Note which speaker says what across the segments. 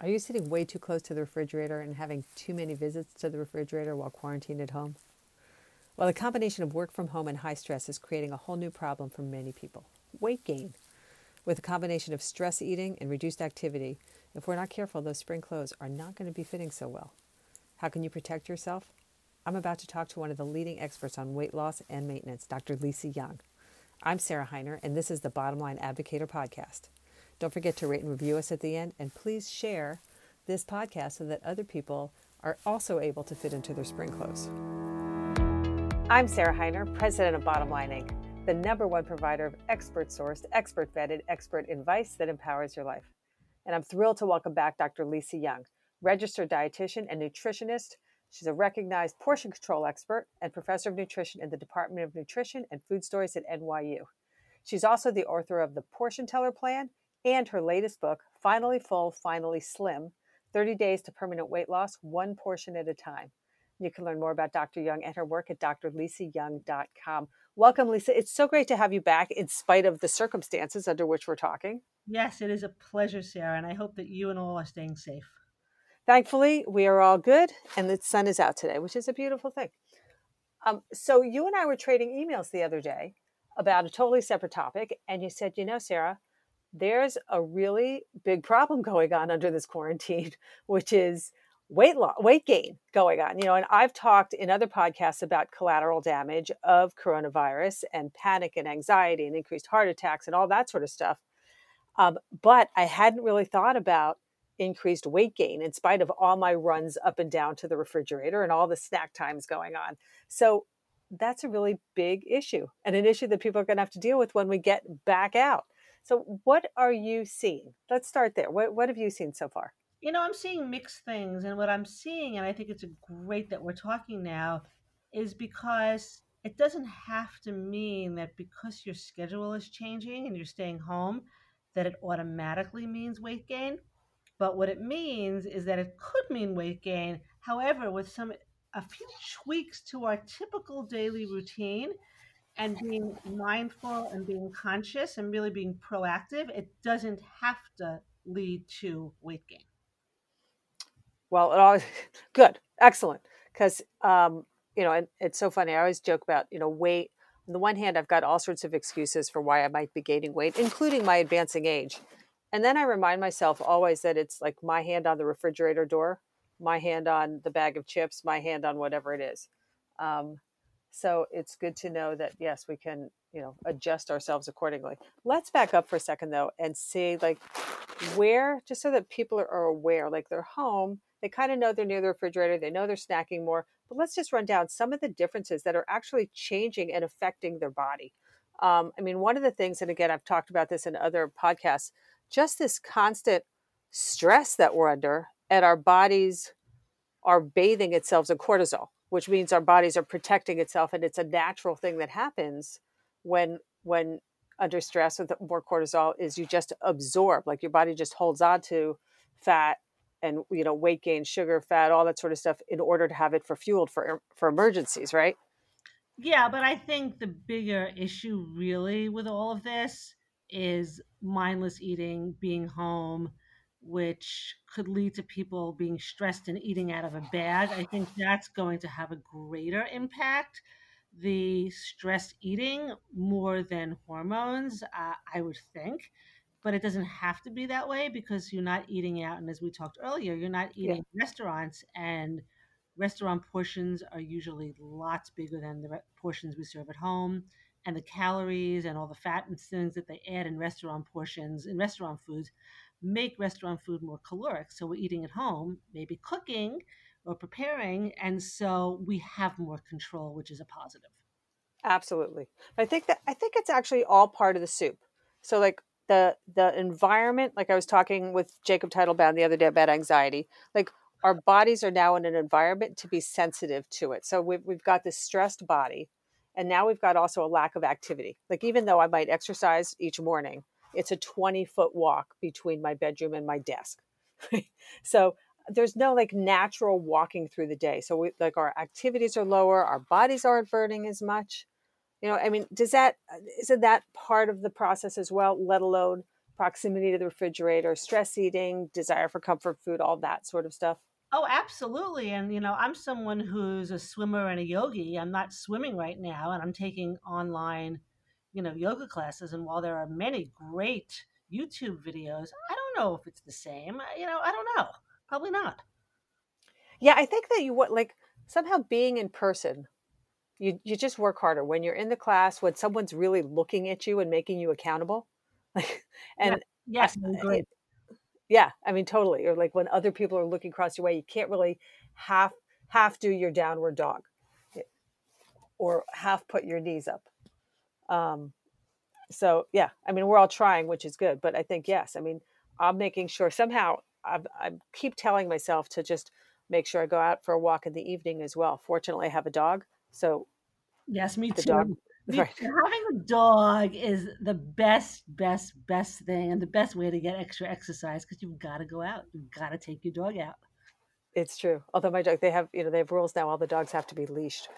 Speaker 1: Are you sitting way too close to the refrigerator and having too many visits to the refrigerator while quarantined at home? Well, the combination of work from home and high stress is creating a whole new problem for many people weight gain. With a combination of stress eating and reduced activity, if we're not careful, those spring clothes are not going to be fitting so well. How can you protect yourself? I'm about to talk to one of the leading experts on weight loss and maintenance, Dr. Lisa Young. I'm Sarah Hiner, and this is the Bottom Line Advocator podcast. Don't forget to rate and review us at the end, and please share this podcast so that other people are also able to fit into their spring clothes. I'm Sarah Hiner, president of Bottom Line Inc., the number one provider of expert sourced, expert vetted, expert advice that empowers your life. And I'm thrilled to welcome back Dr. Lisa Young, registered dietitian and nutritionist. She's a recognized portion control expert and professor of nutrition in the Department of Nutrition and Food Studies at NYU. She's also the author of the Portion Teller Plan and her latest book, Finally Full, Finally Slim 30 Days to Permanent Weight Loss, One Portion at a Time. You can learn more about Dr. Young and her work at drlisayoung.com. Welcome, Lisa. It's so great to have you back in spite of the circumstances under which we're talking.
Speaker 2: Yes, it is a pleasure, Sarah, and I hope that you and all are staying safe.
Speaker 1: Thankfully, we are all good, and the sun is out today, which is a beautiful thing. Um, so, you and I were trading emails the other day about a totally separate topic, and you said, you know, Sarah, there's a really big problem going on under this quarantine, which is weight loss, weight gain going on. You know, and I've talked in other podcasts about collateral damage of coronavirus and panic and anxiety and increased heart attacks and all that sort of stuff. Um, but I hadn't really thought about increased weight gain in spite of all my runs up and down to the refrigerator and all the snack times going on. So that's a really big issue and an issue that people are going to have to deal with when we get back out. So, what are you seeing? Let's start there. What, what have you seen so far?
Speaker 2: You know, I'm seeing mixed things. And what I'm seeing, and I think it's great that we're talking now, is because it doesn't have to mean that because your schedule is changing and you're staying home, that it automatically means weight gain. But what it means is that it could mean weight gain. However, with some a few tweaks to our typical daily routine and being mindful and being conscious and really being proactive, it doesn't have to lead to weight gain.
Speaker 1: Well, it always good, excellent, because um, you know, and it's so funny. I always joke about you know weight. On the one hand, I've got all sorts of excuses for why I might be gaining weight, including my advancing age. And then I remind myself always that it's like my hand on the refrigerator door, my hand on the bag of chips, my hand on whatever it is. Um, so it's good to know that yes, we can, you know, adjust ourselves accordingly. Let's back up for a second though and see like where just so that people are aware, like they're home, they kind of know they're near the refrigerator, they know they're snacking more. But let's just run down some of the differences that are actually changing and affecting their body. Um, I mean, one of the things, and again, I've talked about this in other podcasts, just this constant stress that we're under, and our bodies are bathing itself in cortisol which means our bodies are protecting itself and it's a natural thing that happens when when under stress with more cortisol is you just absorb like your body just holds on to fat and you know weight gain sugar fat all that sort of stuff in order to have it for fueled for for emergencies right?
Speaker 2: Yeah but i think the bigger issue really with all of this is mindless eating being home which could lead to people being stressed and eating out of a bag. I think that's going to have a greater impact. The stress eating more than hormones, uh, I would think. But it doesn't have to be that way because you're not eating out. And as we talked earlier, you're not eating yeah. restaurants, and restaurant portions are usually lots bigger than the portions we serve at home. And the calories and all the fat and things that they add in restaurant portions, in restaurant foods, make restaurant food more caloric. So we're eating at home, maybe cooking or preparing, and so we have more control, which is a positive.
Speaker 1: Absolutely. I think that I think it's actually all part of the soup. So like the the environment, like I was talking with Jacob Teitelbaum the other day about anxiety, like our bodies are now in an environment to be sensitive to it. So we've, we've got this stressed body, and now we've got also a lack of activity. Like even though I might exercise each morning, it's a 20 foot walk between my bedroom and my desk. so there's no like natural walking through the day. So we like our activities are lower, our bodies aren't burning as much. You know, I mean, does that uh, isn't that part of the process as well, let alone proximity to the refrigerator, stress eating, desire for comfort food, all that sort of stuff?
Speaker 2: Oh, absolutely. And, you know, I'm someone who's a swimmer and a yogi. I'm not swimming right now, and I'm taking online, you know, yoga classes. And while there are many great YouTube videos, I don't know if it's the same. You know, I don't know. Probably not.
Speaker 1: Yeah, I think that you would like somehow being in person, you you just work harder when you're in the class when someone's really looking at you and making you accountable. Like, and
Speaker 2: yes, I.
Speaker 1: Yeah, I mean totally. Or like when other people are looking across your way, you can't really half half do your downward dog, or half put your knees up. Um, so yeah, I mean we're all trying, which is good. But I think yes, I mean I'm making sure somehow i I keep telling myself to just make sure I go out for a walk in the evening as well. Fortunately, I have a dog, so
Speaker 2: yes, me too. Dog, Right. Having a dog is the best, best, best thing and the best way to get extra exercise because you've got to go out. You've got to take your dog out.
Speaker 1: It's true. Although my dog, they have, you know, they have rules now. All the dogs have to be leashed.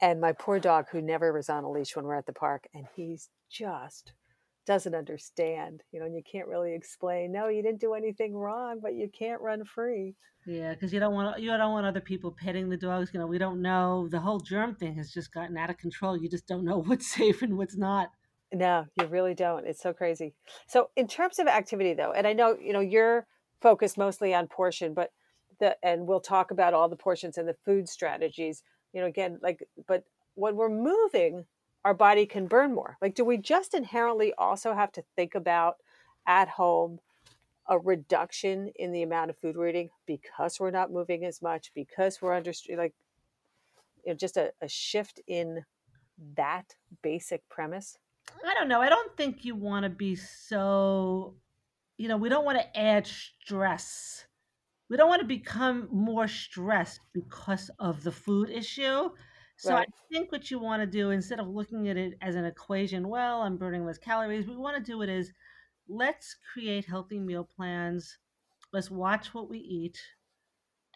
Speaker 1: And my poor dog, who never was on a leash when we're at the park, and he's just doesn't understand, you know, and you can't really explain, no, you didn't do anything wrong, but you can't run free.
Speaker 2: Yeah, because you don't want you don't want other people petting the dogs. You know, we don't know the whole germ thing has just gotten out of control. You just don't know what's safe and what's not.
Speaker 1: No, you really don't. It's so crazy. So, in terms of activity, though, and I know you know you're focused mostly on portion, but the and we'll talk about all the portions and the food strategies. You know, again, like, but when we're moving, our body can burn more. Like, do we just inherently also have to think about at home a reduction in the amount of food we're eating because we're not moving as much, because we're under like you know, just a, a shift in that basic premise?
Speaker 2: I don't know. I don't think you want to be so, you know, we don't want to add stress. We don't want to become more stressed because of the food issue. So right. I think what you want to do instead of looking at it as an equation, well, I'm burning less calories, we want to do it as let's create healthy meal plans. Let's watch what we eat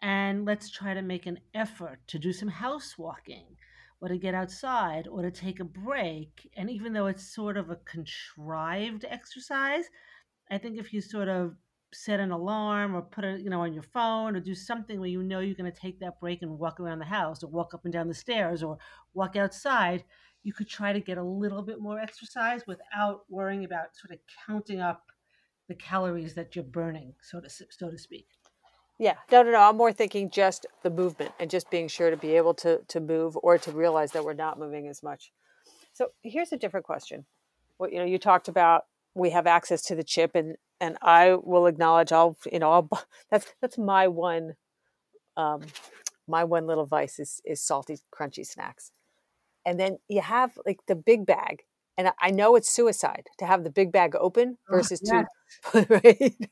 Speaker 2: and let's try to make an effort to do some house walking or to get outside or to take a break. And even though it's sort of a contrived exercise, I think if you sort of set an alarm or put it, you know, on your phone or do something where you know you're going to take that break and walk around the house or walk up and down the stairs or walk outside, you could try to get a little bit more exercise without worrying about sort of counting up the calories that you're burning, so to so to speak.
Speaker 1: Yeah, no, no, no. I'm more thinking just the movement and just being sure to be able to to move or to realize that we're not moving as much. So here's a different question. What you know, you talked about we have access to the chip, and and I will acknowledge I'll you know I'll that's that's my one um my one little vice is is salty crunchy snacks. And then you have like the big bag and i know it's suicide to have the big bag open oh, versus oh, to right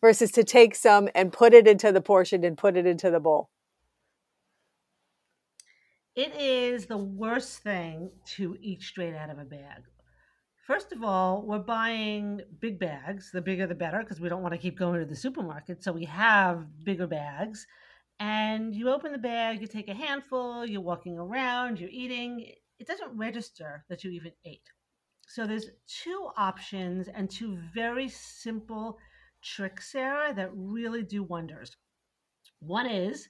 Speaker 1: versus to take some and put it into the portion and put it into the bowl.
Speaker 2: It is the worst thing to eat straight out of a bag First of all, we're buying big bags. The bigger the better because we don't want to keep going to the supermarket. So we have bigger bags and you open the bag, you take a handful, you're walking around, you're eating. It doesn't register that you even ate. So there's two options and two very simple tricks, Sarah, that really do wonders. One is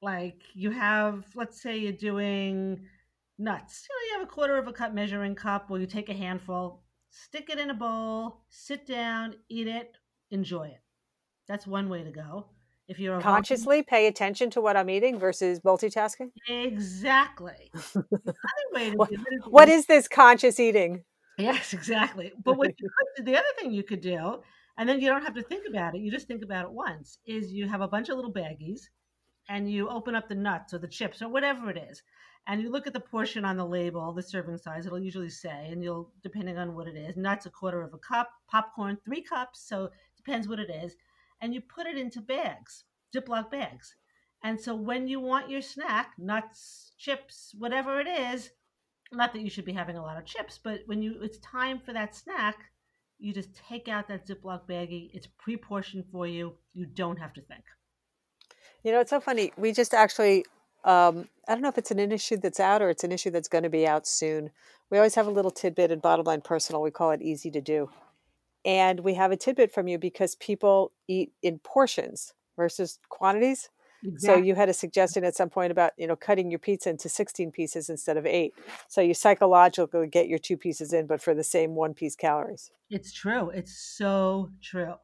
Speaker 2: like you have, let's say you're doing nuts. You, know, you have a quarter of a cup measuring cup, or you take a handful, stick it in a bowl, sit down, eat it, enjoy it. That's one way to go if you're
Speaker 1: consciously pay attention to what I'm eating versus multitasking.
Speaker 2: Exactly.
Speaker 1: what, what is this conscious eating?
Speaker 2: Yes, exactly. But what could, the other thing you could do, and then you don't have to think about it, you just think about it once, is you have a bunch of little baggies and you open up the nuts or the chips or whatever it is. And you look at the portion on the label, the serving size, it'll usually say, and you'll, depending on what it is, nuts a quarter of a cup, popcorn three cups. So depends what it is and you put it into bags, Ziploc bags. And so when you want your snack, nuts, chips, whatever it is, not that you should be having a lot of chips, but when you it's time for that snack, you just take out that Ziploc baggie. It's pre-portioned for you. You don't have to think.
Speaker 1: You know, it's so funny. We just actually um, I don't know if it's an issue that's out or it's an issue that's going to be out soon. We always have a little tidbit in Bottom Line Personal. We call it easy to do. and we have a tidbit from you because people eat in portions versus quantities. So you had a suggestion at some point about you know cutting your pizza into 16 pieces instead of eight. So you psychologically get your two pieces in, but for the same one piece calories.
Speaker 2: It's true. It's so true.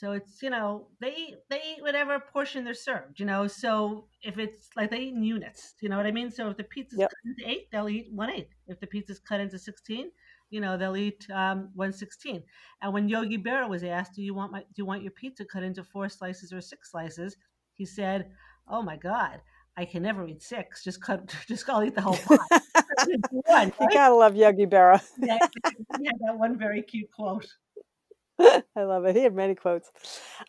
Speaker 2: So it's, you know, they eat they eat whatever portion they're served, you know. So if it's like they eat in units, you know what I mean? So if the pizza's
Speaker 1: Yep.
Speaker 2: cut into eight, they'll eat one eighth. If the pizza's cut into sixteen, you know, they'll eat um, one sixteen. And when Yogi Berra was asked, "Do you want my do you want your pizza cut into four slices or six slices?" He said, "Oh my God, I can never eat six. Just cut, just I'll eat the whole pot." one,
Speaker 1: You gotta love Yogi Berra.
Speaker 2: Yeah, he had that one very cute quote.
Speaker 1: I love it. He had many quotes.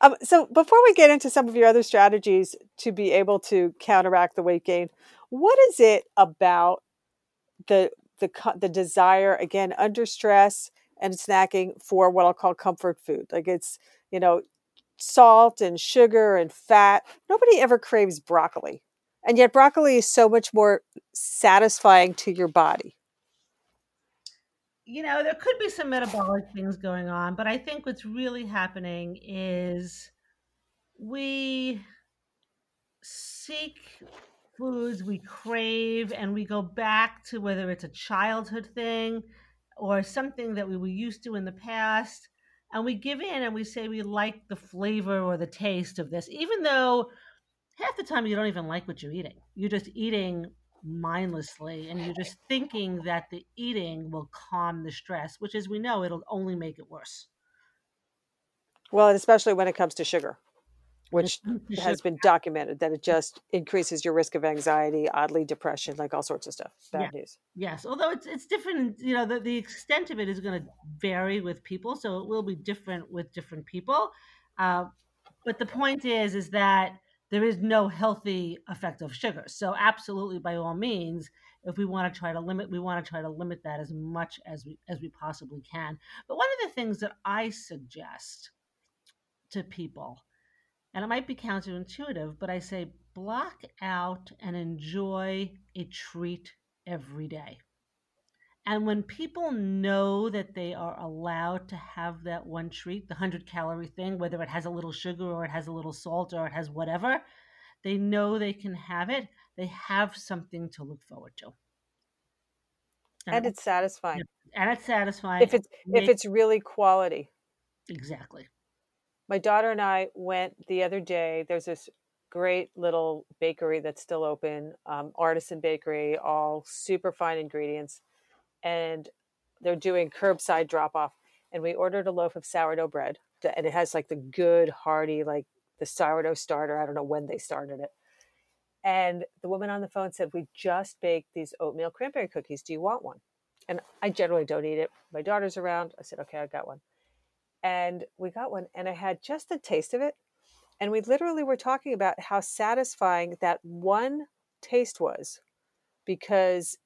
Speaker 1: Um, so before we get into some of your other strategies to be able to counteract the weight gain, what is it about the the the desire again under stress and snacking for what I'll call comfort food? Like it's you know salt and sugar and fat. Nobody ever craves broccoli, and yet broccoli is so much more satisfying to your body.
Speaker 2: You know, there could be some metabolic things going on, but I think what's really happening is we seek foods we crave and we go back to whether it's a childhood thing or something that we were used to in the past. And we give in and we say we like the flavor or the taste of this, even though half the time you don't even like what you're eating. You're just eating mindlessly and you're just thinking that the eating will calm the stress, which as we know, it'll only make it worse.
Speaker 1: Well, and especially when it comes to sugar, which
Speaker 2: to
Speaker 1: has
Speaker 2: sugar,
Speaker 1: been documented that it just increases your risk of anxiety, oddly depression, like all sorts of stuff.
Speaker 2: yeah,
Speaker 1: news.
Speaker 2: yes. Although it's it's different, you know, the, the extent of it is going to vary with people, so it will be different with different people. Uh, but the point is, is that there is no healthy effect of sugar. So absolutely, by all means, if we want to try to limit, we want to try to limit that as much as we as we possibly can. But one of the things that I suggest to people and it might be counterintuitive, but I say block out and enjoy a treat every day. And when people know that they are allowed to have that one treat, the 100 calorie thing, whether it has a little sugar or it has a little salt or it has whatever, they know they can have it. They have something to look forward to. And,
Speaker 1: And it's satisfying.
Speaker 2: and it's satisfying.
Speaker 1: If it's if it's really quality.
Speaker 2: exactly.
Speaker 1: My daughter and I went the other day. There's this great little bakery that's still open, um, artisan bakery, all super fine ingredients, and they're doing curbside drop off. And we ordered a loaf of sourdough bread, and it has like the good, hearty, like the sourdough starter. I don't know when they started it. And the woman on the phone said, "We just baked these oatmeal cranberry cookies. Do you want one?" And I generally don't eat it. My daughter's around. I said, "Okay, I got one." and we got one and i had just a taste of it and we literally were talking about how satisfying that one taste was because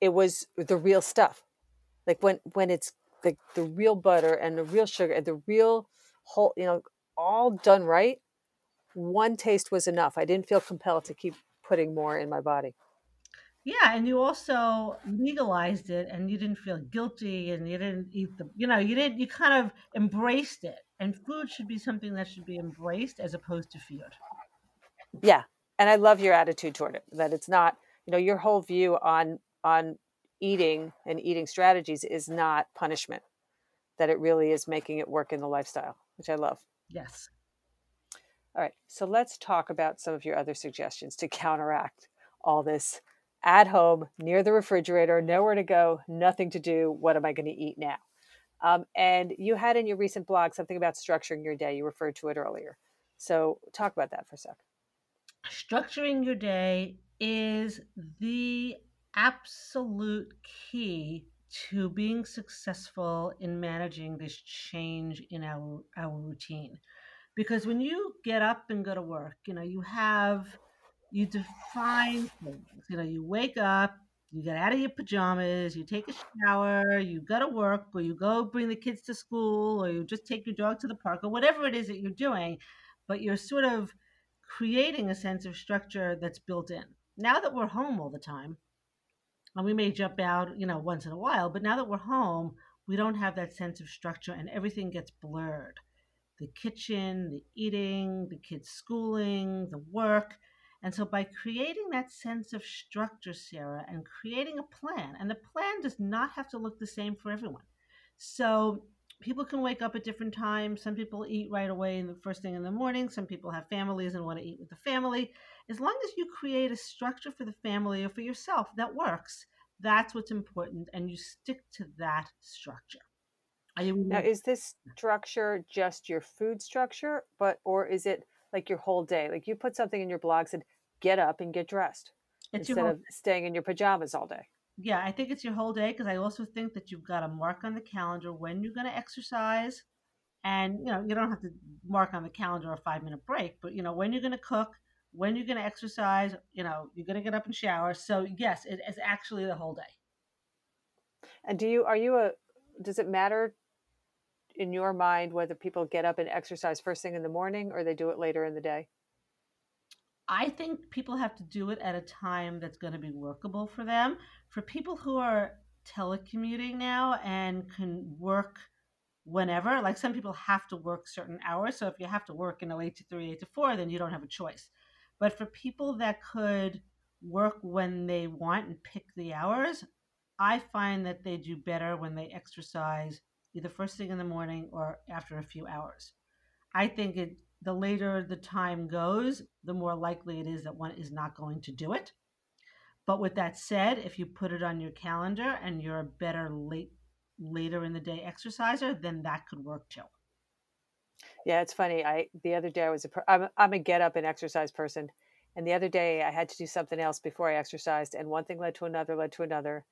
Speaker 1: it was the real stuff like when when it's like the real butter and the real sugar and the real whole you know all done right one taste was enough i didn't feel compelled to keep putting more in my body
Speaker 2: Yeah, and you also legalized it and you didn't feel guilty and you didn't eat the you know, you didn't you kind of embraced it. And food should be something that should be embraced as opposed to feared.
Speaker 1: yeah and i love your attitude toward it that it's not you know your whole view on on eating and eating strategies is not punishment that it really is making it work in the lifestyle which i love.
Speaker 2: Yes.
Speaker 1: all right so let's talk about some of your other suggestions to counteract all this at home near the refrigerator nowhere to go nothing to do what am i going to eat now? Um, and you had in your recent blog something about structuring your day you referred to it earlier. So talk about that for a sec.
Speaker 2: Structuring your day is the absolute key to being successful in managing this change in our our routine. Because when you get up and go to work, you know, you have you define things. You know, you wake up, you get out of your pajamas, you take a shower, you go to work, or you go bring the kids to school, or you just take your dog to the park, or whatever it is that you're doing, but you're sort of creating a sense of structure that's built in. Now that we're home all the time, and we may jump out, you know, once in a while, but now that we're home, we don't have that sense of structure and everything gets blurred the kitchen, the eating, the kids' schooling, the work. And so, by creating that sense of structure, Sarah, and creating a plan, and the plan does not have to look the same for everyone. So, people can wake up at different times. Some people eat right away in the first thing in the morning. Some people have families and want to eat with the family. As long as you create a structure for the family or for yourself that works, that's what's important, and you stick to that structure.
Speaker 1: Now, is this structure just your food structure, but or is it like your whole day? Like you put something in your blog said, "Get up and get dressed," it's instead of staying in your pajamas all day.
Speaker 2: Yeah, I think it's your whole day because I also think that you've got to mark on the calendar when you're going to exercise, and you know you don't have to mark on the calendar a five minute break, but you know when you're going to cook, when you're going to exercise, you know you're going to get up and shower. So yes, it is actually the whole day.
Speaker 1: And do you are you a does it matter in your mind whether people get up and exercise first thing in the morning or they do it later in the day?
Speaker 2: I think people have to do it at a time that's going to be workable for them. For people who are telecommuting now and can work whenever, like some people have to work certain hours. So if you have to work, you know, 8 to 3, 8 to 4, then you don't have a choice. But for people that could work when they want and pick the hours, I find that they do better when they exercise either first thing in the morning or after a few hours. I think it the later the time goes, the more likely it is that one is not going to do it. But with that said, if you put it on your calendar and you're a better late later in the day exerciser, then that could work too.
Speaker 1: Yeah, it's funny. I the other day I was a I'm I'm a get up and exercise person, and the other day I had to do something else before I exercised, and one thing led to another, led to another,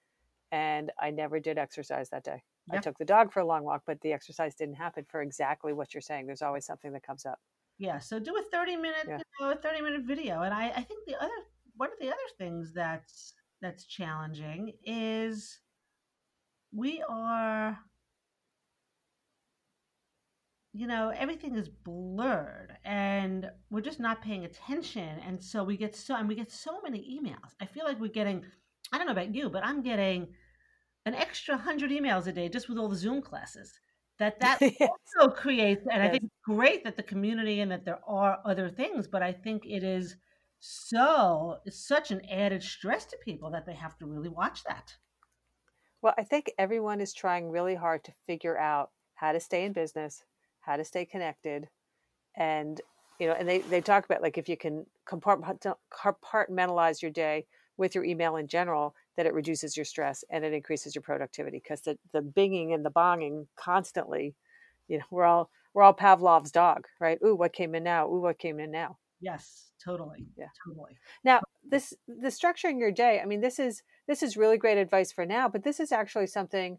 Speaker 1: and I never did exercise that day. Yeah. I took the dog for a long walk, but the exercise didn't happen for exactly what you're saying. There's always something that comes up.
Speaker 2: Yeah. So do a 30 minute, yeah. you know, a 30 minute video. And I, I think the other, one of the other things that's, that's challenging is we are, you know, everything is blurred and we're just not paying attention. And so we get so, and we get so many emails. I feel like we're getting, I don't know about you, but I'm getting, an extra 100 emails a day just with all the Zoom classes. That that yes. also creates, and yes. I think it's great that the community and that there are other things, but I think it is so it's such an added stress to people that they have to really watch that.
Speaker 1: Well, I think everyone is trying really hard to figure out how to stay in business, how to stay connected, and you know, and they they talk about like if you can compartmentalize your day with your email in general, that it reduces your stress and it increases your productivity because the, the binging and the bonging constantly, you know, we're all we're all Pavlov's dog, right? Ooh, what came in now? Ooh, what came in now?
Speaker 2: Yes, totally.
Speaker 1: Yeah,
Speaker 2: totally.
Speaker 1: Now, this the structuring your day. I mean, this is this is really great advice for now, but this is actually something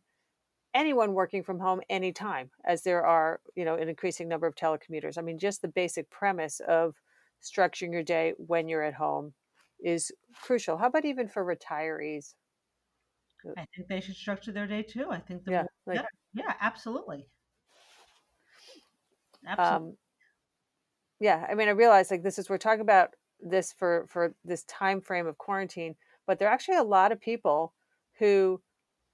Speaker 1: anyone working from home anytime, as there are you know an increasing number of telecommuters. I mean, just the basic premise of structuring your day when you're at home is crucial. How about even for retirees?
Speaker 2: I think they should structure their day too. I think yeah, like, yeah, absolutely.
Speaker 1: Absolutely. Um, yeah, I mean, I realize like this is we're talking about this for for this time frame of quarantine, but there are actually a lot of people who,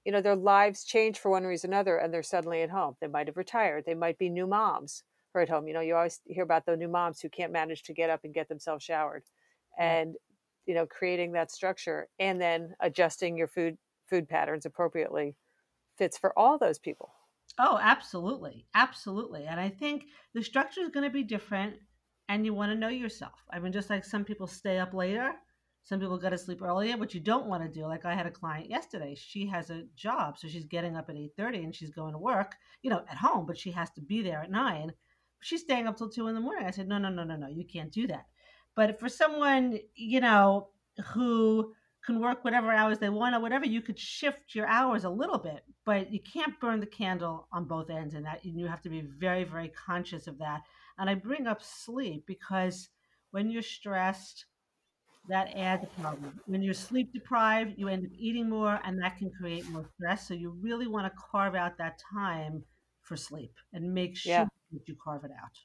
Speaker 1: you know, their lives change for one reason or another, and they're suddenly at home. They might have retired. They might be new moms who are at home. You know, you always hear about the new moms who can't manage to get up and get themselves showered, and you know creating that structure and then adjusting your food food patterns appropriately fits for all those people
Speaker 2: oh absolutely absolutely and i think the structure is going to be different and you want to know yourself i mean just like some people stay up later some people go to sleep earlier what you don't want to do like i had a client yesterday she has a job so she's getting up at 8.30 and she's going to work you know at home but she has to be there at 9 she's staying up till 2 in the morning i said no no no no no you can't do that but for someone, you know, who can work whatever hours they want or whatever, you could shift your hours a little bit, but you can't burn the candle on both ends. And that you have to be very, very conscious of that. And I bring up sleep because when you're stressed, that adds a problem. When you're sleep deprived, you end up eating more, and that can create more stress. So you really want to carve out that time for sleep and make sure yeah. that you carve it out.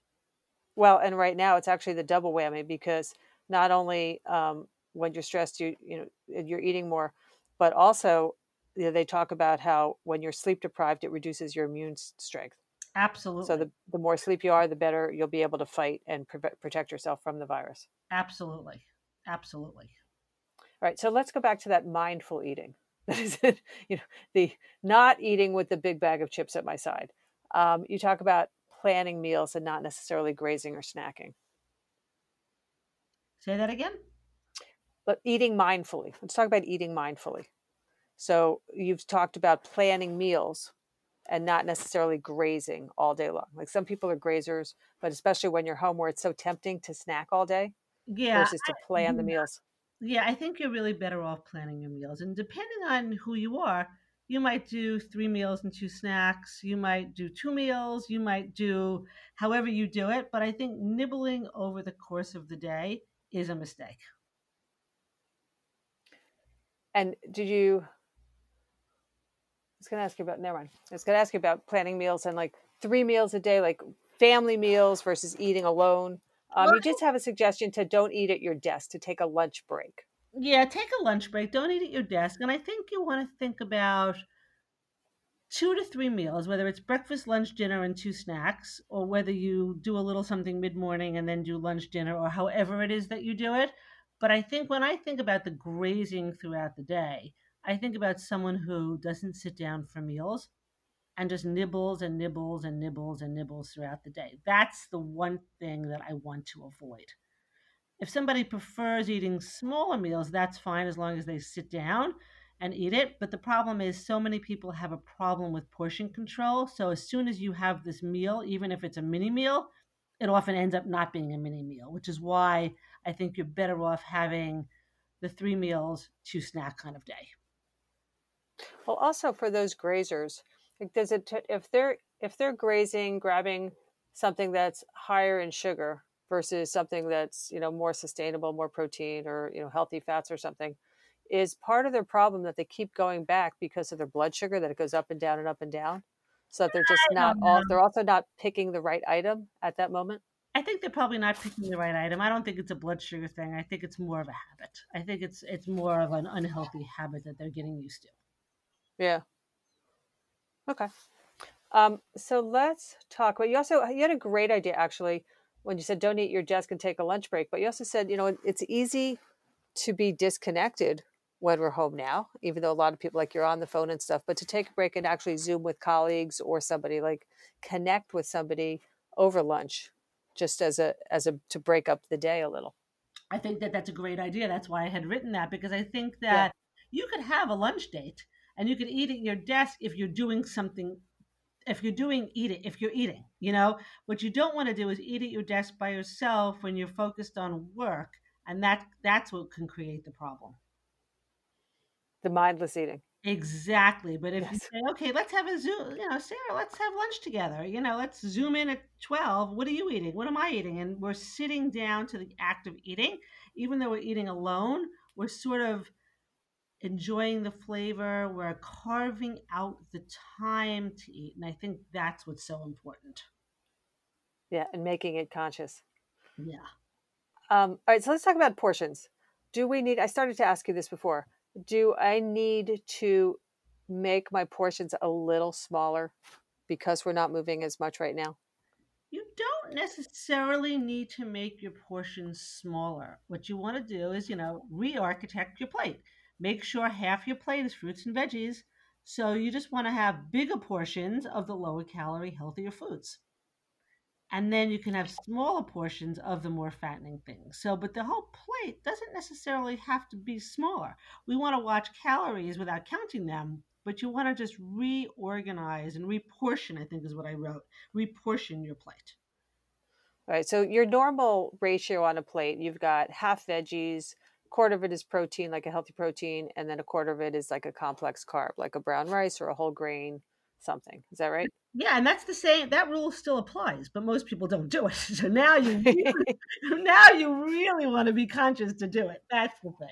Speaker 1: Well, and right now it's actually the double whammy because not only um, when you're stressed, you you know you're eating more, but also you know, they talk about how when you're sleep deprived, it reduces your immune strength.
Speaker 2: Absolutely.
Speaker 1: So the, the more sleep you are, the better you'll be able to fight and pre- protect yourself from the virus.
Speaker 2: Absolutely. Absolutely.
Speaker 1: All right. So let's go back to that mindful eating. That is, it. you know, the not eating with the big bag of chips at my side. Um, you talk about planning meals and not necessarily grazing or snacking.
Speaker 2: Say that again.
Speaker 1: But eating mindfully. Let's talk about eating mindfully. So you've talked about planning meals and not necessarily grazing all day long. Like some people are grazers, but especially when you're home where it's so tempting to snack all day
Speaker 2: yeah,
Speaker 1: versus to plan I, the mm, meals.
Speaker 2: Yeah, I think you're really better off planning your meals. And depending on who you are, you might do three meals and two snacks. You might do two meals. You might do however you do it. But I think nibbling over the course of the day is a mistake.
Speaker 1: And did you? I was going to ask you about. Never mind. I was going to ask you about planning meals and like three meals a day, like family meals versus eating alone. Um, you just have a suggestion to don't eat at your desk to take a lunch break.
Speaker 2: Yeah, take a lunch break. Don't eat at your desk. And I think you want to think about two to three meals, whether it's breakfast, lunch, dinner, and two snacks, or whether you do a little something mid morning and then do lunch, dinner, or however it is that you do it. But I think when I think about the grazing throughout the day, I think about someone who doesn't sit down for meals and just nibbles and nibbles and nibbles and nibbles throughout the day. That's the one thing that I want to avoid. If somebody prefers eating smaller meals, that's fine as long as they sit down and eat it. But the problem is, so many people have a problem with portion control. So as soon as you have this meal, even if it's a mini meal, it often ends up not being a mini meal, which is why I think you're better off having the three meals, two snack kind of day.
Speaker 1: Well, also for those grazers, like does it if they're if they're grazing, grabbing something that's higher in sugar versus something that's you know more sustainable, more protein or you know healthy fats or something, is part of their problem that they keep going back because of their blood sugar that it goes up and down and up and down? So that they're just not all they're also not picking the right item at that moment?
Speaker 2: I think they're probably not picking the right item. I don't think it's a blood sugar thing. I think it's more of a habit. I think it's it's more of an unhealthy habit that they're getting used to.
Speaker 1: Yeah okay um, so let's talk but you also you had a great idea actually when you said don't eat your desk and take a lunch break but you also said you know it's easy to be disconnected when we're home now, even though a lot of people like you're on the phone and stuff, but to take a break and actually Zoom with colleagues or somebody, like connect with somebody over lunch, just as a as a to break up the day a little.
Speaker 2: I think that that's a great idea. That's why I had written that because I think that yeah. you could have a lunch date and you can eat at your desk if you're doing something if you're doing eat it if you're eating you know what you don't want to do is eat at your desk by yourself when you're focused on work and that that's what can create the problem
Speaker 1: the mindless eating.
Speaker 2: Exactly. But if yes. you say, okay, let's have a Zoom, you know, Sarah, let's have lunch together. You know, let's zoom in at 12. What are you eating? What am I eating? And we're sitting down to the act of eating. Even though we're eating alone, we're sort of enjoying the flavor. We're carving out the time to eat. And I think that's what's so important.
Speaker 1: Yeah. And making it conscious.
Speaker 2: Yeah.
Speaker 1: Um, all right. So let's talk about portions. Do we need, I started to ask you this before do I need to make my portions a little smaller because we're not moving as much right now?
Speaker 2: You don't necessarily need to make your portions smaller. What you want to do is, you know, re architect your plate. Make sure half your plate is fruits and veggies. So you just want to have bigger portions of the lower calorie, healthier foods and then you can have smaller portions of the more fattening things. So, but the whole plate doesn't necessarily have to be smaller. We want to watch calories without counting them, but you want to just reorganize and reportion, I think is what I wrote. Reportion your plate.
Speaker 1: All right. So, your normal ratio on a plate, you've got half veggies, quarter of it is protein, like a healthy protein, and then a quarter of it is like a complex carb, like a brown rice or a whole grain something. Is that right?
Speaker 2: Yeah, and that's the same. That rule still applies, but most people don't do it. So now you now you really want to be conscious to do it. That's the thing.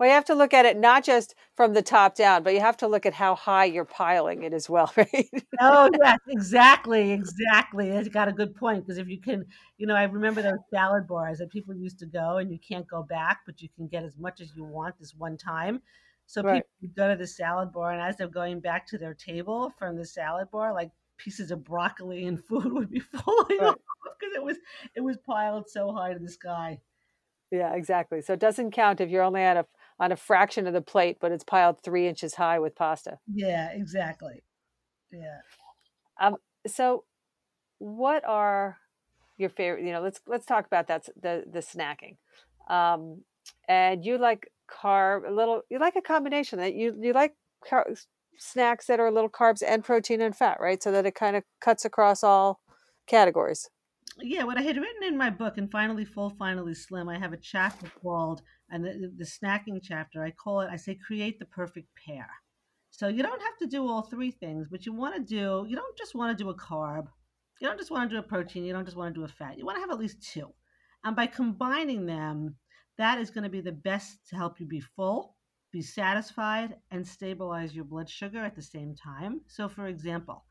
Speaker 1: Well, you have to look at it not just from the top down, but you have to look at how high you're piling it as well, right?
Speaker 2: oh, yes, exactly, exactly. It's got a good point because if you can, you know, I remember those salad bars that people used to go and you can't go back, but you can get as much as you want this one time. So
Speaker 1: Right.
Speaker 2: people go to the salad bar, and as they're going back to their table from the salad bar, like pieces of broccoli and food would be falling
Speaker 1: Right.
Speaker 2: off because it was it was piled so high to the sky.
Speaker 1: Yeah, exactly. So it doesn't count if you're only at a on a fraction of the plate, but it's piled three inches high with pasta.
Speaker 2: Yeah, exactly. Yeah.
Speaker 1: Um, so what are your favorite? You know, let's let's talk about that the the snacking. Um, and you like carb a little. You like a combination that you you like car- snacks that are a little carbs and protein and fat, right? So that it kind of cuts across all categories.
Speaker 2: Yeah, what I had written in my book, and finally full, finally slim, I have a chapter called, and the, the, snacking chapter, I call it, I say, create the perfect pair. So you don't have to do all three things, but you want to do, you don't just want to do a carb. You don't just want to do a protein. You don't just want to do a fat. You want to have at least two. And by combining them, that is going to be the best to help you be full, be satisfied, and stabilize your blood sugar at the same time. So, for example,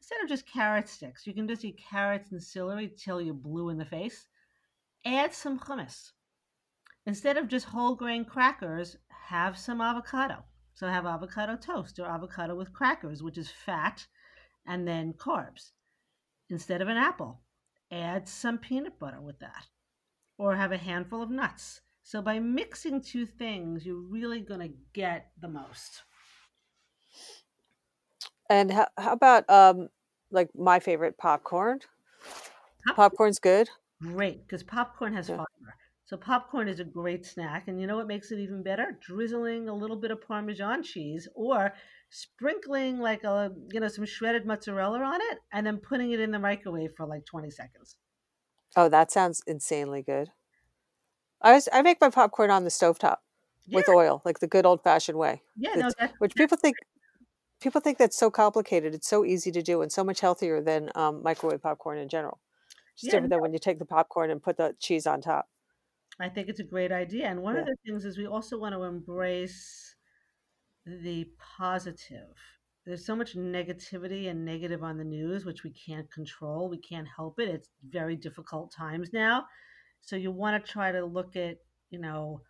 Speaker 2: instead of just carrot sticks, you can just eat carrots and celery till you're blue in the face. Add some hummus. Instead of just whole grain crackers, have some avocado. So have avocado toast or avocado with crackers, which is fat and then carbs. Instead of an apple, add some peanut butter with that. Or have a handful of nuts. So by mixing two things, you're really going to get the most.
Speaker 1: And how, how about um like my favorite popcorn?
Speaker 2: Pop-
Speaker 1: Popcorn's good.
Speaker 2: Great, because popcorn has
Speaker 1: Yeah.
Speaker 2: fiber. So popcorn is a great snack, and you know what makes it even better? Drizzling a little bit of Parmesan cheese, or sprinkling like a you know some shredded mozzarella on it, and then putting it in the microwave for like twenty seconds.
Speaker 1: Oh, that sounds insanely good. I was I make my popcorn on the stovetop
Speaker 2: Yeah,
Speaker 1: with oil, like the good old fashioned way.
Speaker 2: yeah, no,
Speaker 1: which people think people think that's so complicated. It's so easy to do and so much healthier than um, microwave popcorn in general. Just
Speaker 2: yeah.
Speaker 1: different than when you take the popcorn and put the cheese on top.
Speaker 2: I think it's a great idea. And one
Speaker 1: Yeah.
Speaker 2: of the things is we also want to embrace the positive. There's so much negativity and negative on the news, which we can't control. We can't help it. It's very difficult times now. So you want to try to look at, you know,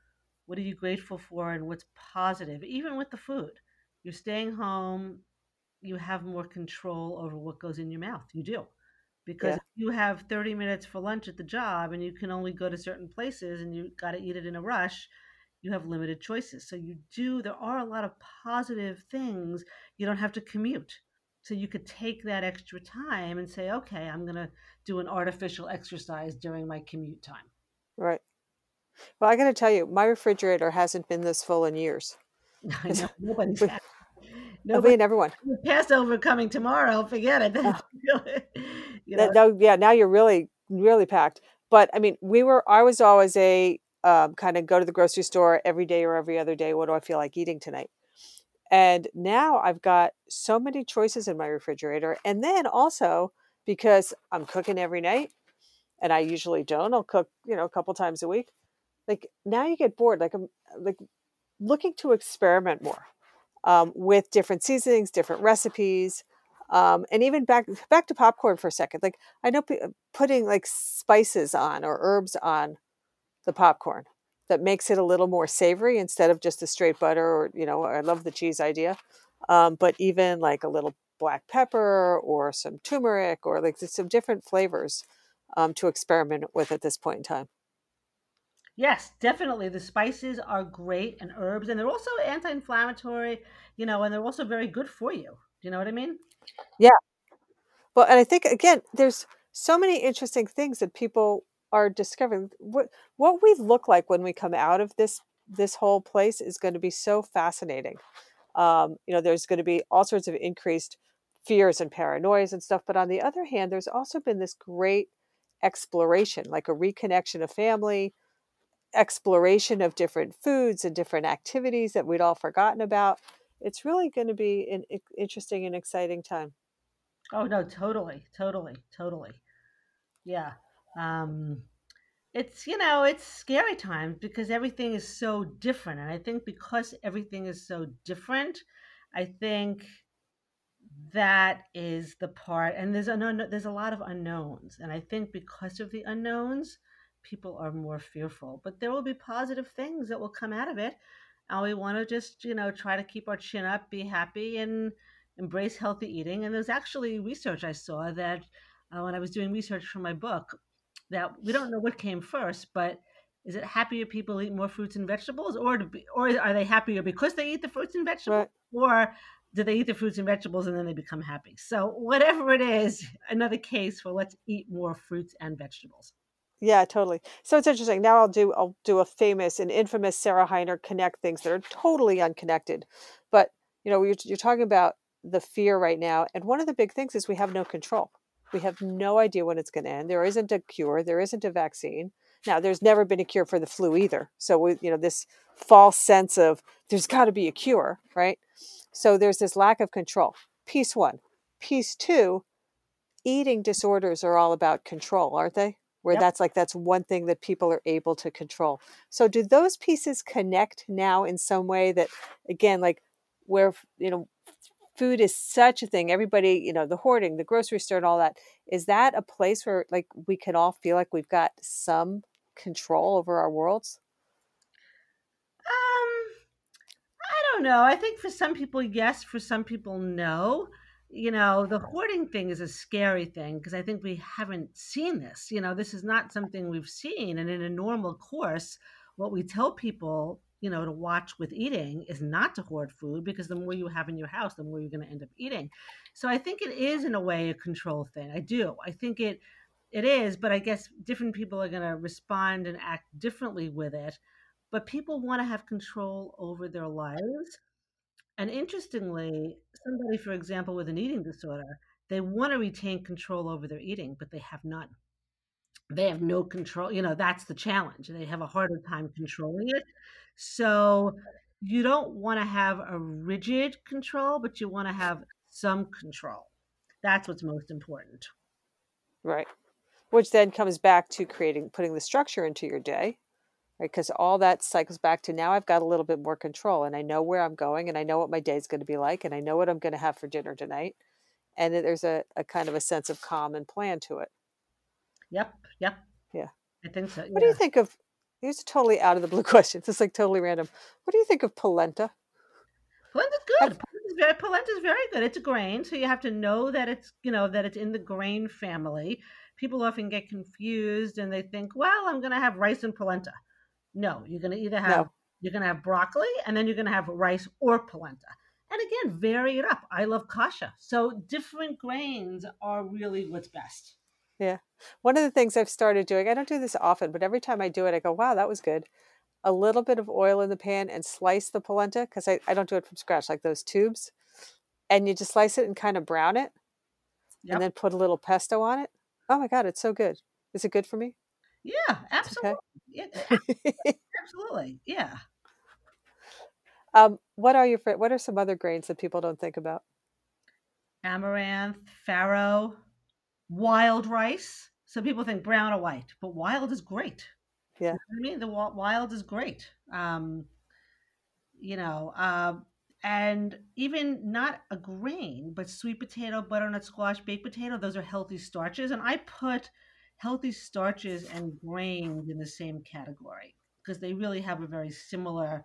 Speaker 2: what are you grateful for and what's positive, even with the food. You're staying home, you have more control over what goes in your mouth. You do. Because you have 30 minutes for lunch at the job and you can only go to certain places and you got to eat it in a rush, you have limited choices. So you do, there are a lot of positive things. You don't have to commute. So you could take that extra time and say, okay, I'm going to do an artificial exercise during my commute time.
Speaker 1: Right. Well, I got to tell you, my refrigerator hasn't been this full in years.
Speaker 2: I know nobody's
Speaker 1: We-
Speaker 2: Nobody
Speaker 1: everyone.
Speaker 2: Passover coming tomorrow. Forget it. Uh. Really, you know,
Speaker 1: That- no, yeah, now you're really, really packed. But I mean, we were. I was always a um, kind of go to the grocery store every day or every other day. What do I feel like eating tonight? And now I've got so many choices in my refrigerator. And then also because I'm cooking every night, and I usually don't. I'll cook, you know, a couple times a week. Like now you get bored. Like I'm like looking to experiment more um, with different seasonings, different recipes, um, and even back back to popcorn for a second. Like I know p- putting like spices on or herbs on the popcorn that makes it a little more savory instead of just a straight butter or you know I love the cheese idea, um, but even like a little black pepper or some turmeric or like some different flavors um, to experiment with at this point in time.
Speaker 2: yes, definitely. The spices are great and herbs, and they're also anti-inflammatory. You know, and they're also very good for you. Do you know what I mean?
Speaker 1: Well, and I think again, there's so many interesting things that people are discovering. What what we look like when we come out of this this whole place is going to be so fascinating. Um, you know, there's going to be all sorts of increased fears and paranoias and stuff. But on the other hand, there's also been this great exploration, like a reconnection of family, exploration of different foods and different activities that we'd all forgotten about. It's really going to be an interesting and exciting time.
Speaker 2: Oh no, totally, totally, totally. Yeah. Um it's you know, it's scary times because everything is so different. And I think because everything is so different, I think that is the part and there's an there's a lot of unknowns. And I think because of the unknowns, people are more fearful. But there will be positive things that will come out of it. And we want to just you know try to keep our chin up be happy and embrace healthy eating. And there's actually research i saw that uh, when i was doing research for my book that we don't know what came first but is it happier people eat more fruits and vegetables or be, or are they happier because they eat the fruits and vegetables right. or do they eat the fruits and vegetables and then they become happy? So whatever it is another case for let's eat more fruits and vegetables
Speaker 1: yeah, totally. So it's interesting. Now I'll do I'll do a famous and infamous Sarah Hiner connect things that are totally unconnected. But you know, you're, you're talking about the fear right now, and one of the big things is we have no control. We have no idea when it's going to end. There isn't a cure. There isn't a vaccine. Now, there's never been a cure for the flu either. So we, you know, this false sense of there's got to be a cure, right? So there's this lack of control. Piece one. Piece two. Eating disorders are all about control, aren't they? Where yep. that's like that's one thing that people are able to control. So do those pieces connect now in some way that again like where you know food is such a thing everybody you know the hoarding the grocery store and all that is that a place where like we can all feel like we've got some control over our worlds?
Speaker 2: Um i don't know. I think for some people yes for some people no you know, the hoarding thing is a scary thing because I think we haven't seen this. You know, this is not something we've seen. And in a normal course, what we tell people, you know, to watch with eating is not to hoard food because the more you have in your house, the more you're going to end up eating. So I think it is in a way a control thing. I do. I think it it is, but I guess different people are going to respond and act differently with it. But people want to have control over their lives and interestingly, somebody, for example, with an eating disorder, they want to retain control over their eating, but they have none. They have no control. You know, that's the challenge. They have a harder time controlling it. So you don't want to have a rigid control, but you want to have some control. That's what's most important.
Speaker 1: Right. Which then comes back to creating, putting the structure into your day right? Because all that cycles back to now I've got a little bit more control and I know where I'm going and I know what my day is going to be like and I know what I'm going to have for dinner tonight. And there's a, a kind of a sense of calm and plan to it.
Speaker 2: Yep. Yep.
Speaker 1: Yeah.
Speaker 2: I think so. Yeah.
Speaker 1: What do you think of? Here's a totally out of the blue question. It's like totally random. What do you think of polenta?
Speaker 2: Polenta's good. Polenta's very, polenta's very good. It's a grain, so you have to know that it's you know that it's in the grain family. People often get confused and they think, well, I'm going to have rice and polenta. No, you're going to either have no. you're going to have broccoli and then you're going to have rice or polenta. And again, vary it up. I love kasha. So different grains are really what's best.
Speaker 1: Yeah. One of the things I've started doing, I don't do this often, but every time I do it, I go, wow, that was good. A little bit of oil in the pan and slice the polenta because I, I don't do it from scratch, like those tubes. And you just slice it and kind of brown it yep. and then put a little pesto on it. Oh my God, it's so good. Is it good for me?
Speaker 2: Yeah, absolutely. Okay. Yeah, absolutely. Yeah.
Speaker 1: Um, what are your what are some other grains that people don't think about?
Speaker 2: Amaranth, farro, wild rice. Some people think brown or white, but wild is great.
Speaker 1: Yeah.
Speaker 2: You know I mean, the wild is great. Um, you know, uh, and even not a grain, but sweet potato, butternut squash, baked potato, those are healthy starches. And I put healthy starches and grains in the same category because they really have a very similar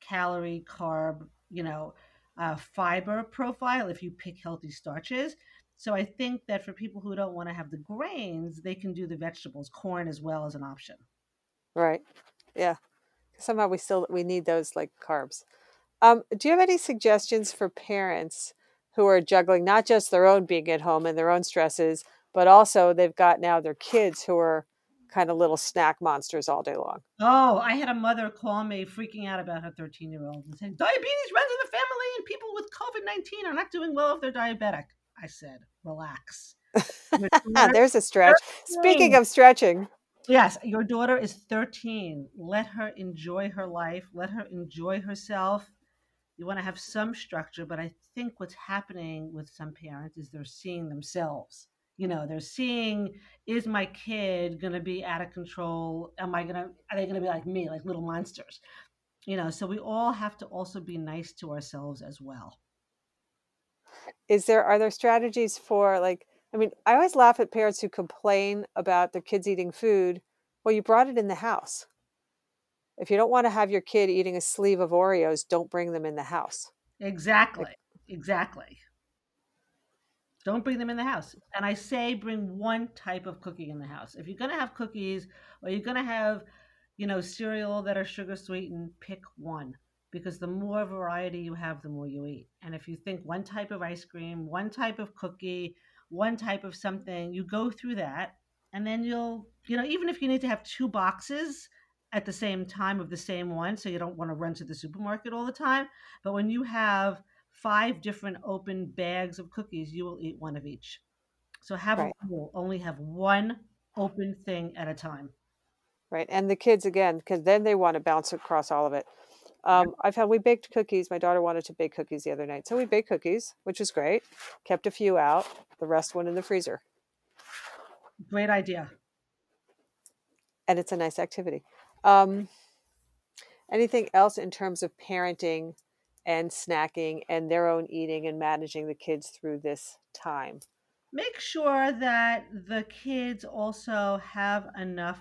Speaker 2: calorie, carb, you know, uh, fiber profile if you pick healthy starches. So I think that for people who don't want to have the grains, they can do the vegetables, corn as well as an option.
Speaker 1: Right. Yeah. Somehow we still we need those like carbs. Um, do you have any suggestions for parents who are juggling not just their own being at home and their own stresses, but also they've got now their kids who are kind of little snack monsters all day long.
Speaker 2: Oh, I had a mother call me freaking out about her 13 year old and saying, Diabetes runs in the family, and people with COVID 19 are not doing well if they're diabetic. I said, Relax.
Speaker 1: There's a stretch. 13. Speaking of stretching.
Speaker 2: Yes, your daughter is 13. Let her enjoy her life, let her enjoy herself. You want to have some structure, but I think what's happening with some parents is they're seeing themselves you know they're seeing is my kid going to be out of control am i going to are they going to be like me like little monsters you know so we all have to also be nice to ourselves as well
Speaker 1: is there are there strategies for like i mean i always laugh at parents who complain about their kids eating food well you brought it in the house if you don't want to have your kid eating a sleeve of Oreos, don't bring them in the house.
Speaker 2: Exactly. Like, exactly. Don't bring them in the house. And I say bring one type of cookie in the house. If you're going to have cookies or you're going to have, you know, cereal that are sugar sweetened, pick one because the more variety you have, the more you eat. And if you think one type of ice cream, one type of cookie, one type of something, you go through that and then you'll, you know, even if you need to have two boxes at the same time of the same one, so you don't want to run to the supermarket all the time, but when you have five different open bags of cookies, you will eat one of each. So have right. a rule, only have one open thing at a time.
Speaker 1: Right. And the kids again, because then they want to bounce across all of it. Um, I've had we baked cookies. My daughter wanted to bake cookies the other night, so we baked cookies, which was great. Kept a few out, the rest went in the freezer.
Speaker 2: Great idea.
Speaker 1: And it's a nice activity. Um, anything else in terms of parenting and snacking and their own eating and managing the kids through this time?
Speaker 2: Make sure that the kids also have enough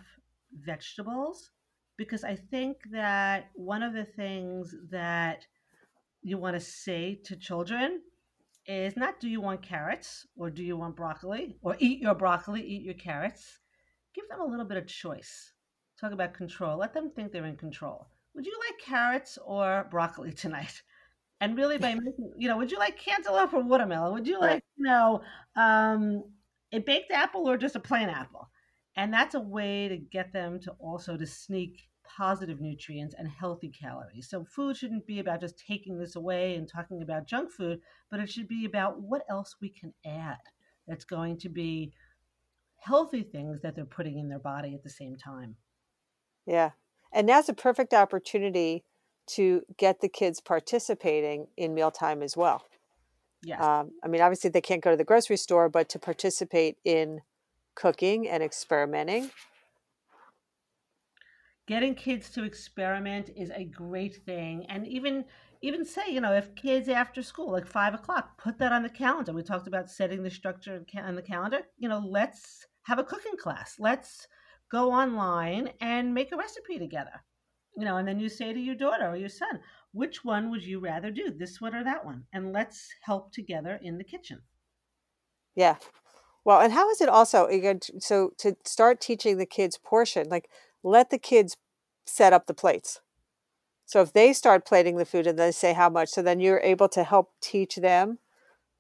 Speaker 2: vegetables because I think that one of the things that you want to say to children is not do you want carrots or do you want broccoli or eat your broccoli, eat your carrots. Give them a little bit of choice. Talk about control. Let them think they're in control. Would you like carrots or broccoli tonight? And really, by making, you know, would you like cantaloupe or watermelon? Would you like, you know, um, a baked apple or just a plain apple? And that's a way to get them to also to sneak positive nutrients and healthy calories. So food shouldn't be about just taking this away and talking about junk food, but it should be about what else we can add that's going to be healthy things that they're putting in their body at the same time.
Speaker 1: Yeah. And now's a perfect opportunity to get the kids participating in mealtime as well.
Speaker 2: Yeah.
Speaker 1: Um, I mean, obviously they can't go to the grocery store, but to participate in cooking and experimenting.
Speaker 2: Getting kids to experiment is a great thing and even even say you know if kids after school like five o'clock put that on the calendar. We talked about setting the structure on the calendar. You know let's have a cooking class. Let's go online and make a recipe together you know and then you say to your daughter or your son which one would you rather do this one or that one and let's help together in the kitchen
Speaker 1: yeah well and how is it also again so to start teaching the kids portion like let the kids set up the plates. So if they start plating the food and they say how much, so then you're able to help teach them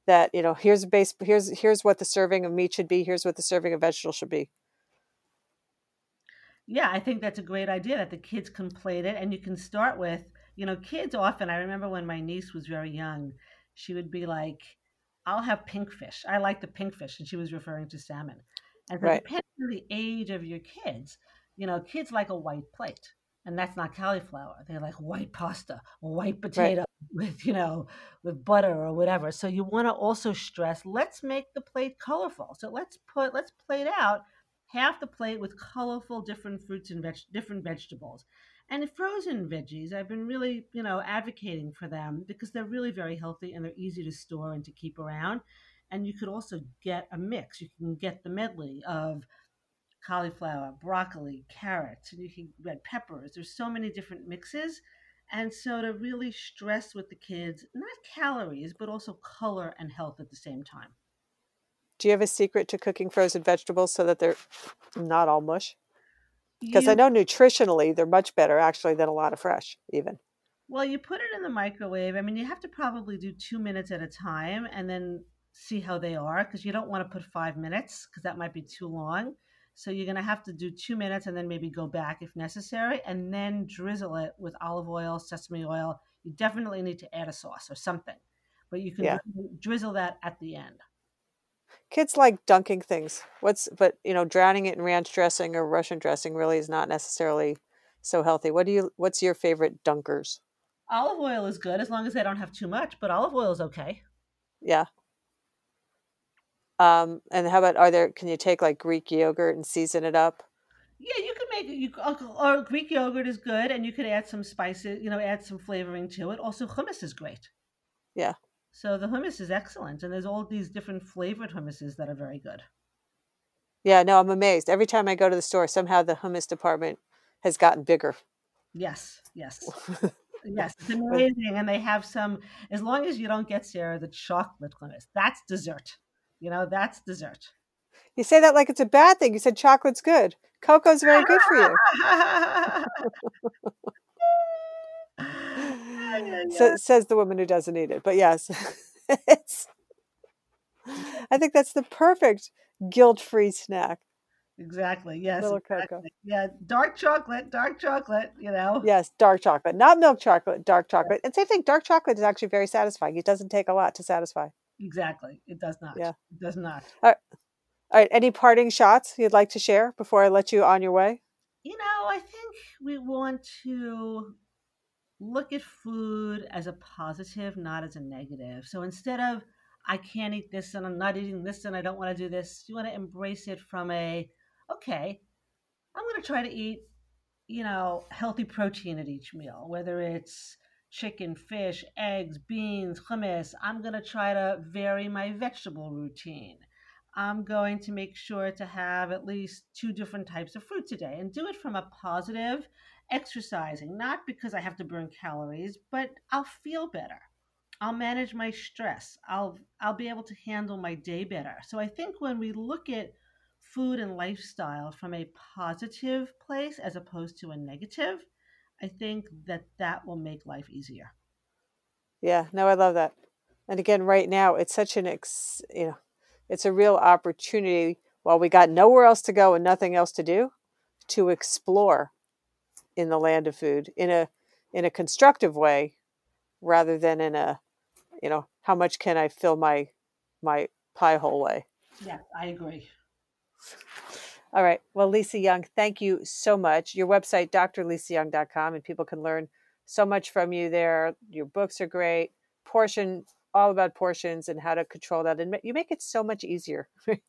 Speaker 1: that you know here's a base here's here's what the serving of meat should be, here's what the serving of vegetable should be.
Speaker 2: Yeah, I think that's a great idea that the kids can plate it, and you can start with you know kids often. I remember when my niece was very young, she would be like, "I'll have pink fish. I like the pink fish," and she was referring to salmon. And so right. depending on the age of your kids, you know, kids like a white plate, and that's not cauliflower. They like white pasta or white potato right. with, you know, with butter or whatever. So you want to also stress, let's make the plate colorful. So let's put, let's plate out half the plate with colorful different fruits and veg- different vegetables. And frozen veggies, I've been really, you know, advocating for them because they're really very healthy and they're easy to store and to keep around. And you could also get a mix. You can get the medley of cauliflower, broccoli, carrots, and you can red peppers. There's so many different mixes. And so to really stress with the kids, not calories, but also color and health at the same time.
Speaker 1: Do you have a secret to cooking frozen vegetables so that they're not all mush? Because I know nutritionally they're much better actually than a lot of fresh, even.
Speaker 2: Well, you put it in the microwave. I mean, you have to probably do two minutes at a time and then see how they are because you don't want to put five minutes because that might be too long. So you're going to have to do two minutes and then maybe go back if necessary, and then drizzle it with olive oil, sesame oil. You definitely need to add a sauce or something, but you can yeah. drizzle that at the end.
Speaker 1: Kids like dunking things. What's but you know drowning it in ranch dressing or Russian dressing really is not necessarily so healthy. What do you? What's your favorite dunkers?
Speaker 2: Olive oil is good as long as they don't have too much, but olive oil is okay.
Speaker 1: Yeah, um, and how about are there? Can you take like Greek yogurt and season it up?
Speaker 2: Yeah, you can make. You uh, or Greek yogurt is good, and you could add some spices. You know, add some flavoring to it. Also, hummus is great.
Speaker 1: Yeah.
Speaker 2: So the hummus is excellent, and there's all these different flavored hummuses that are very good.
Speaker 1: Yeah, no, I'm amazed. Every time I go to the store, somehow the hummus department has gotten bigger.
Speaker 2: Yes, yes. yes, it's amazing. And they have some, as long as you don't get Sarah the chocolate hummus, that's dessert. You know, that's dessert.
Speaker 1: You say that like it's a bad thing. You said chocolate's good. Cocoa's very good for you. so, says the woman who doesn't eat it. But yes, it's. I think that's the perfect guilt-free snack.
Speaker 2: Exactly. Yes.
Speaker 1: Little
Speaker 2: exactly.
Speaker 1: cocoa.
Speaker 2: Yeah. Dark chocolate. Dark chocolate. You know.
Speaker 1: Yes, dark chocolate, not milk chocolate. Dark chocolate, and same thing. Dark chocolate is actually very satisfying. It doesn't take a lot to satisfy.
Speaker 2: Exactly. It does not.
Speaker 1: Yeah.
Speaker 2: It does not.
Speaker 1: All right. Any parting shots you'd like to share before I let you on your way?
Speaker 2: You know, I think we want to look at food as a positive, not as a negative. So instead of I can't eat this and I'm not eating this and I don't want to do this, you want to embrace it from a okay, I'm going to try to eat, you know, healthy protein at each meal, whether it's chicken, fish, eggs, beans, hummus. I'm going to try to vary my vegetable routine. I'm going to make sure to have at least two different types of fruit today and do it from a positive exercising, not because I have to burn calories, but I'll feel better. I'll manage my stress. I'll I'll be able to handle my day better. So I think when we look at food and lifestyle from a positive place as opposed to a negative, I think that that will make life easier.
Speaker 1: Yeah, no, I love that. And again, right now, it's such an ex, you know, it's a real opportunity while we got nowhere else to go and nothing else to do to explore in the land of food in a in a constructive way rather than in a you know how much can i fill my my pie hole way?
Speaker 2: Yeah, I agree.
Speaker 1: all right. Well lisa young thank you so much. Your website drlisayoung.com and people can learn so much from you there. Your books are great. Portion all about portions and how to control that and you make it so much easier. Because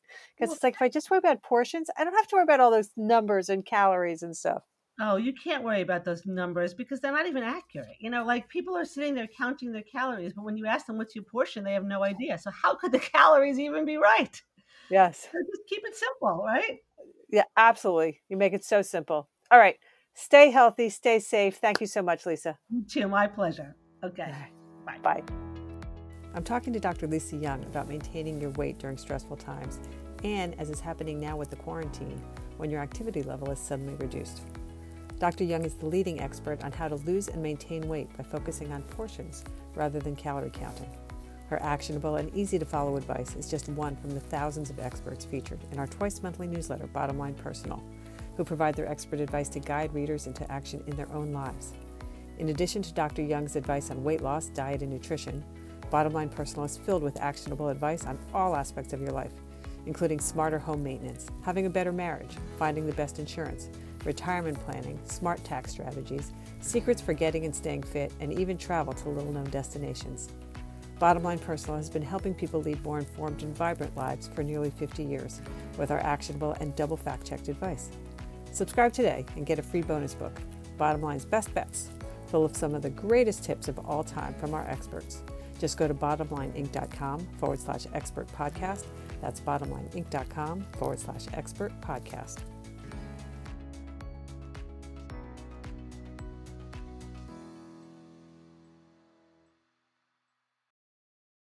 Speaker 2: Well,
Speaker 1: it's like if i just worry about portions i don't have to worry about all those numbers and calories and stuff
Speaker 2: Oh, you can't worry about those numbers because they're not even accurate. You know, like people are sitting there counting their calories, but when you ask them what's your portion, they have no idea. So how could the calories even be right?
Speaker 1: yes
Speaker 2: So just keep it simple, right?
Speaker 1: Yeah, absolutely. You make it so simple. All right. Stay healthy, stay safe. Thank you so much, Lisa.
Speaker 2: You too, my pleasure. Okay. Bye.
Speaker 1: Bye. I'm talking to Dr. Lisa Young about maintaining your weight during stressful times and, as is happening now with the quarantine, when your activity level is suddenly reduced. Dr. Young is the leading expert on how to lose and maintain weight by focusing on portions rather than calorie counting. Her actionable and easy to follow advice is just one from the thousands of experts featured in our twice monthly newsletter, Bottom Line Personal, who provide their expert advice to guide readers into action in their own lives. In addition to Dr. Young's advice on weight loss, diet, and nutrition, Bottom Line Personal is filled with actionable advice on all aspects of your life, including smarter home maintenance, having a better marriage, finding the best insurance, retirement planning, smart tax strategies, secrets for getting and staying fit, and even travel to little known destinations. Bottom Line Personal has been helping people lead more informed and vibrant lives for nearly 50 years with our actionable and double fact checked advice. Subscribe today and get a free bonus book, Bottom Line's Best Bets, full of some of the greatest tips of all time from our experts. Just go to bottomlineinc.com forward slash expert podcast. That's bottomlineinc.com forward slash expert podcast.